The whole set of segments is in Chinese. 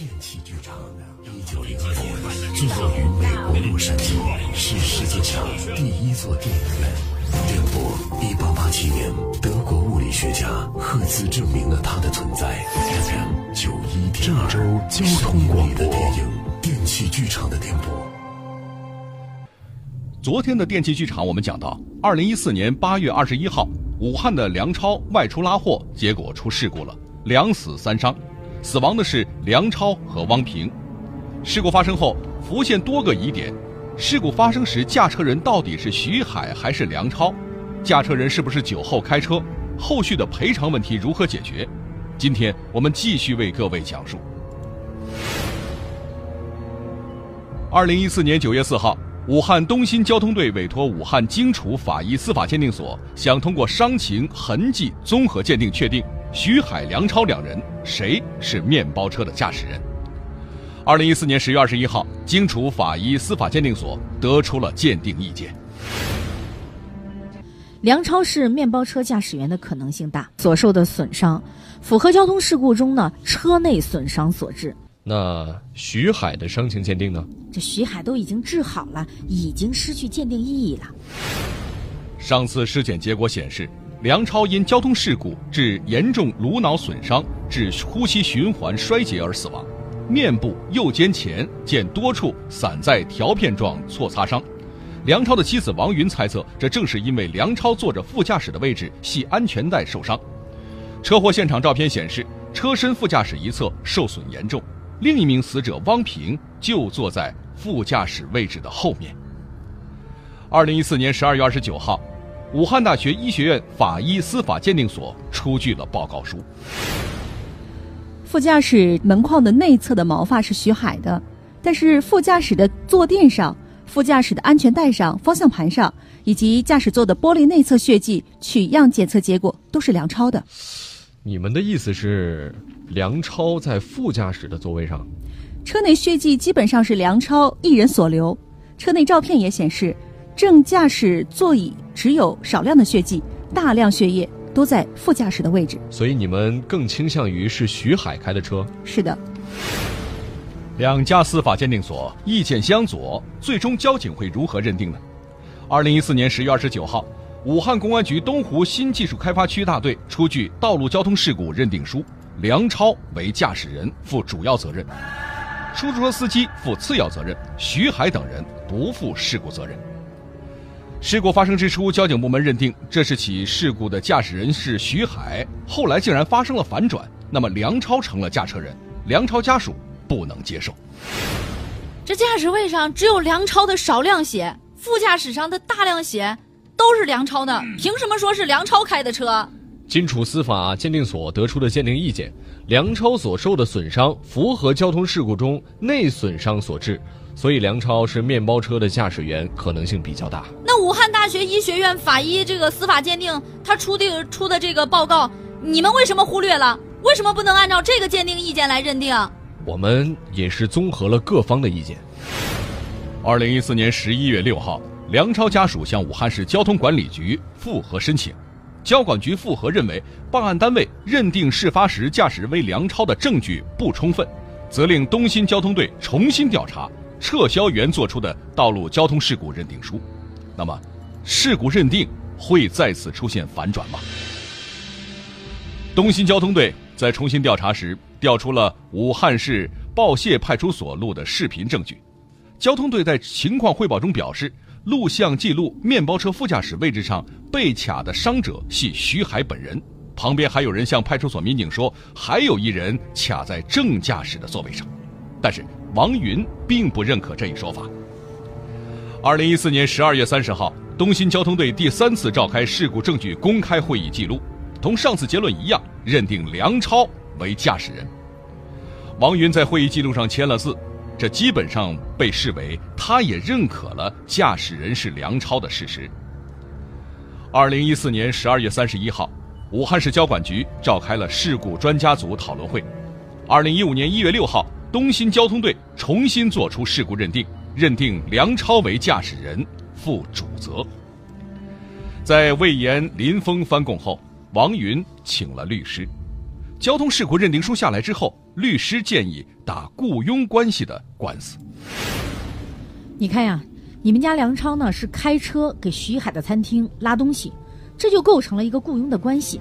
电器剧场，一九零二年，坐落于美国洛杉矶，是世界上第一座电影院。电波，一八八七年，德国物理学家赫兹证明了它的存在。FM 九一点二，郑州交通广播电影电器剧场的电波。昨天的电器剧场，我们讲到，二零一四年八月二十一号，武汉的梁超外出拉货，结果出事故了，两死三伤。死亡的是梁超和汪平。事故发生后，浮现多个疑点：事故发生时，驾车人到底是徐海还是梁超？驾车人是不是酒后开车？后续的赔偿问题如何解决？今天我们继续为各位讲述。二零一四年九月四号，武汉东新交通队委托武汉荆楚法医司法鉴定所，想通过伤情、痕迹综合鉴定，确定徐海、梁超两人谁是面包车的驾驶人。二零一四年十月二十一号，荆楚法医司法鉴定所得出了鉴定意见。梁超是面包车驾驶员的可能性大，所受的损伤符合交通事故中呢车内损伤所致。那徐海的伤情鉴定呢？这徐海都已经治好了，已经失去鉴定意义了。上次尸检结果显示，梁超因交通事故致严重颅脑损伤，致呼吸循环衰竭而死亡，面部右肩前见多处散在条片状挫擦伤。梁超的妻子王云猜测，这正是因为梁超坐着副驾驶的位置系安全带受伤。车祸现场照片显示，车身副驾驶一侧受损严重。另一名死者汪平就坐在副驾驶位置的后面。二零一四年十二月二十九号，武汉大学医学院法医司法鉴定所出具了报告书。副驾驶门框的内侧的毛发是徐海的，但是副驾驶的坐垫上、副驾驶的安全带上、方向盘上以及驾驶座的玻璃内侧血迹取样检测结果都是梁超的。你们的意思是，梁超在副驾驶的座位上？车内血迹基本上是梁超一人所留，车内照片也显示，正驾驶座椅只有少量的血迹，大量血液都在副驾驶的位置。所以你们更倾向于是徐海开的车？是的。两家司法鉴定所意见相左，最终交警会如何认定呢？二零一四年十月二十九号，武汉公安局东湖新技术开发区大队出具道路交通事故认定书，梁超为驾驶人，负主要责任。出租车司机负次要责任，徐海等人不负事故责任。事故发生之初，交警部门认定这是起事故的驾驶人是徐海，后来竟然发生了反转，那么梁超成了驾车人，梁超家属不能接受。这驾驶位上只有梁超的少量血，副驾驶上的大量血都是梁超的，凭什么说是梁超开的车？荆楚司法鉴定所得出的鉴定意见，梁超所受的损伤符合交通事故中内损伤所致，所以梁超是面包车的驾驶员可能性比较大。那武汉大学医学院法医这个司法鉴定他出的出的这个报告，你们为什么忽略了？为什么不能按照这个鉴定意见来认定？我们也是综合了各方的意见。二零一四年十一月六号，梁超家属向武汉市交通管理局复核申请。交管局复核认为，办案单位认定事发时驾驶人为梁超的证据不充分，责令东新交通队重新调查，撤销原作出的道路交通事故认定书。那么，事故认定会再次出现反转吗？东新交通队在重新调查时，调出了武汉市报谢派出所录的视频证据。交通队在情况汇报中表示，录像记录面包车副驾驶位置上被卡的伤者系徐海本人，旁边还有人向派出所民警说，还有一人卡在正驾驶的座位上。但是王云并不认可这一说法。二零一四年十二月三十号，东新交通队第三次召开事故证据公开会议记录，同上次结论一样，认定梁超为驾驶人。王云在会议记录上签了字，这基本上被视为他也认可了驾驶人是梁超的事实。二零一四年十二月三十一号，武汉市交管局召开了事故专家组讨论会。二零一五年一月六号，东新交通队重新作出事故认定，认定梁超为驾驶人，负主责。在魏延、林峰翻供后，王云请了律师。交通事故认定书下来之后，律师建议打雇佣关系的官司。你看呀，你们家梁超呢是开车给徐海的餐厅拉东西，这就构成了一个雇佣的关系。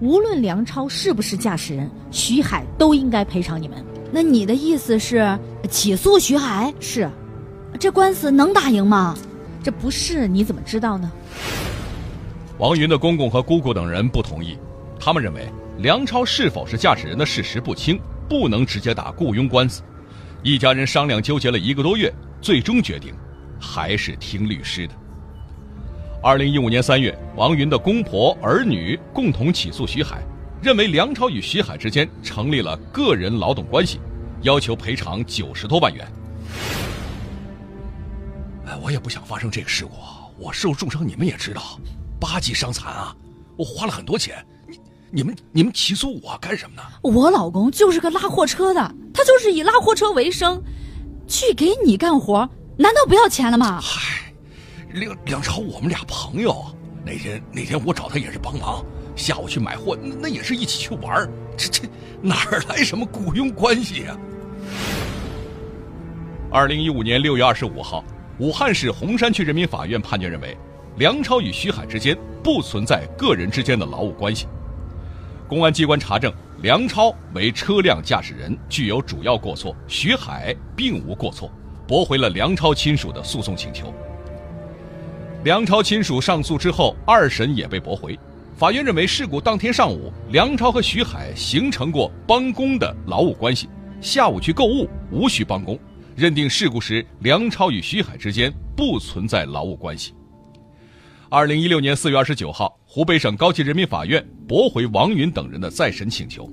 无论梁超是不是驾驶人，徐海都应该赔偿你们。那你的意思是起诉徐海？是，这官司能打赢吗？这不是你怎么知道呢？王云的公公和姑姑等人不同意，他们认为梁超是否是驾驶人的事实不清，不能直接打雇佣官司。一家人商量纠结了一个多月，最终决定还是听律师的。二零一五年三月，王云的公婆、儿女共同起诉徐海，认为梁超与徐海之间成立了个人劳动关系，要求赔偿九十多万元。哎，我也不想发生这个事故，我受重伤，你们也知道，八级伤残啊，我花了很多钱，你、们、你们起诉我干什么呢？我老公就是个拉货车的，他就是以拉货车为生，去给你干活，难道不要钱了吗？嗨。梁梁超，我们俩朋友，那天那天我找他也是帮忙，下午去买货，那也是一起去玩这这哪来什么雇佣关系啊？二零一五年六月二十五号，武汉市洪山区人民法院判决认为，梁超与徐海之间不存在个人之间的劳务关系。公安机关查证，梁超为车辆驾驶人，具有主要过错，徐海并无过错，驳回了梁超亲属的诉讼请求。梁超亲属上诉之后，二审也被驳回。法院认为，事故当天上午，梁超和徐海形成过帮工的劳务关系，下午去购物无需帮工，认定事故时梁超与徐海之间不存在劳务关系。二零一六年四月二十九号，湖北省高级人民法院驳回王云等人的再审请求。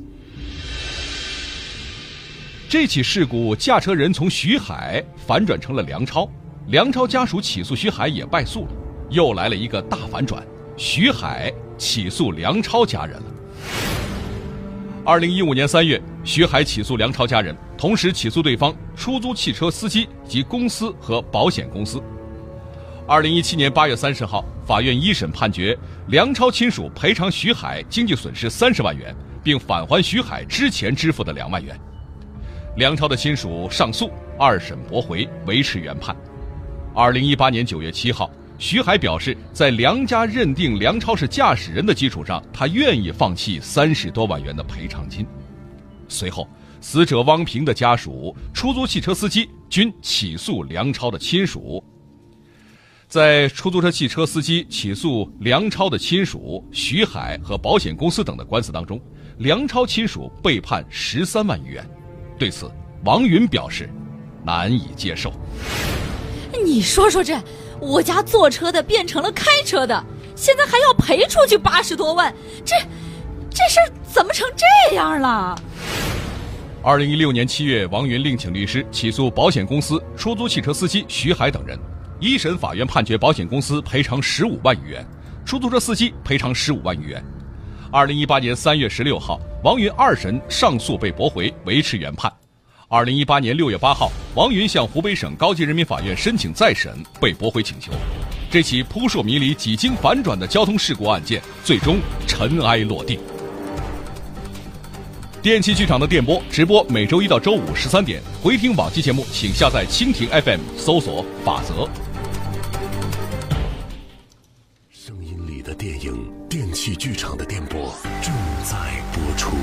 这起事故，驾车人从徐海反转成了梁超。梁超家属起诉徐海也败诉了，又来了一个大反转，徐海起诉梁超家人了。二零一五年三月，徐海起诉梁超家人，同时起诉对方出租汽车司机及公司和保险公司。二零一七年八月三十号，法院一审判决梁超亲属赔偿徐海经济损失三十万元，并返还徐海之前支付的两万元。梁超的亲属上诉，二审驳回，维持原判。二零一八年九月七号，徐海表示，在梁家认定梁超是驾驶人的基础上，他愿意放弃三十多万元的赔偿金。随后，死者汪平的家属、出租汽车司机均起诉梁超的亲属。在出租车汽车司机起诉梁超的亲属徐海和保险公司等的官司当中，梁超亲属被判十三万余元。对此，王云表示难以接受。你说说这，我家坐车的变成了开车的，现在还要赔出去八十多万，这这事儿怎么成这样了？二零一六年七月，王云另请律师起诉保险公司、出租汽车司机徐海等人，一审法院判决保险公司赔偿十五万余元，出租车司机赔偿十五万余元。二零一八年三月十六号，王云二审上诉被驳回，维持原判。二零一八年六月八号，王云向湖北省高级人民法院申请再审，被驳回请求。这起扑朔迷离、几经反转的交通事故案件，最终尘埃落定。电器剧场的电波直播每周一到周五十三点，回听往期节目，请下载蜻蜓 FM，搜索“法则”。电器剧场的电波正在播出。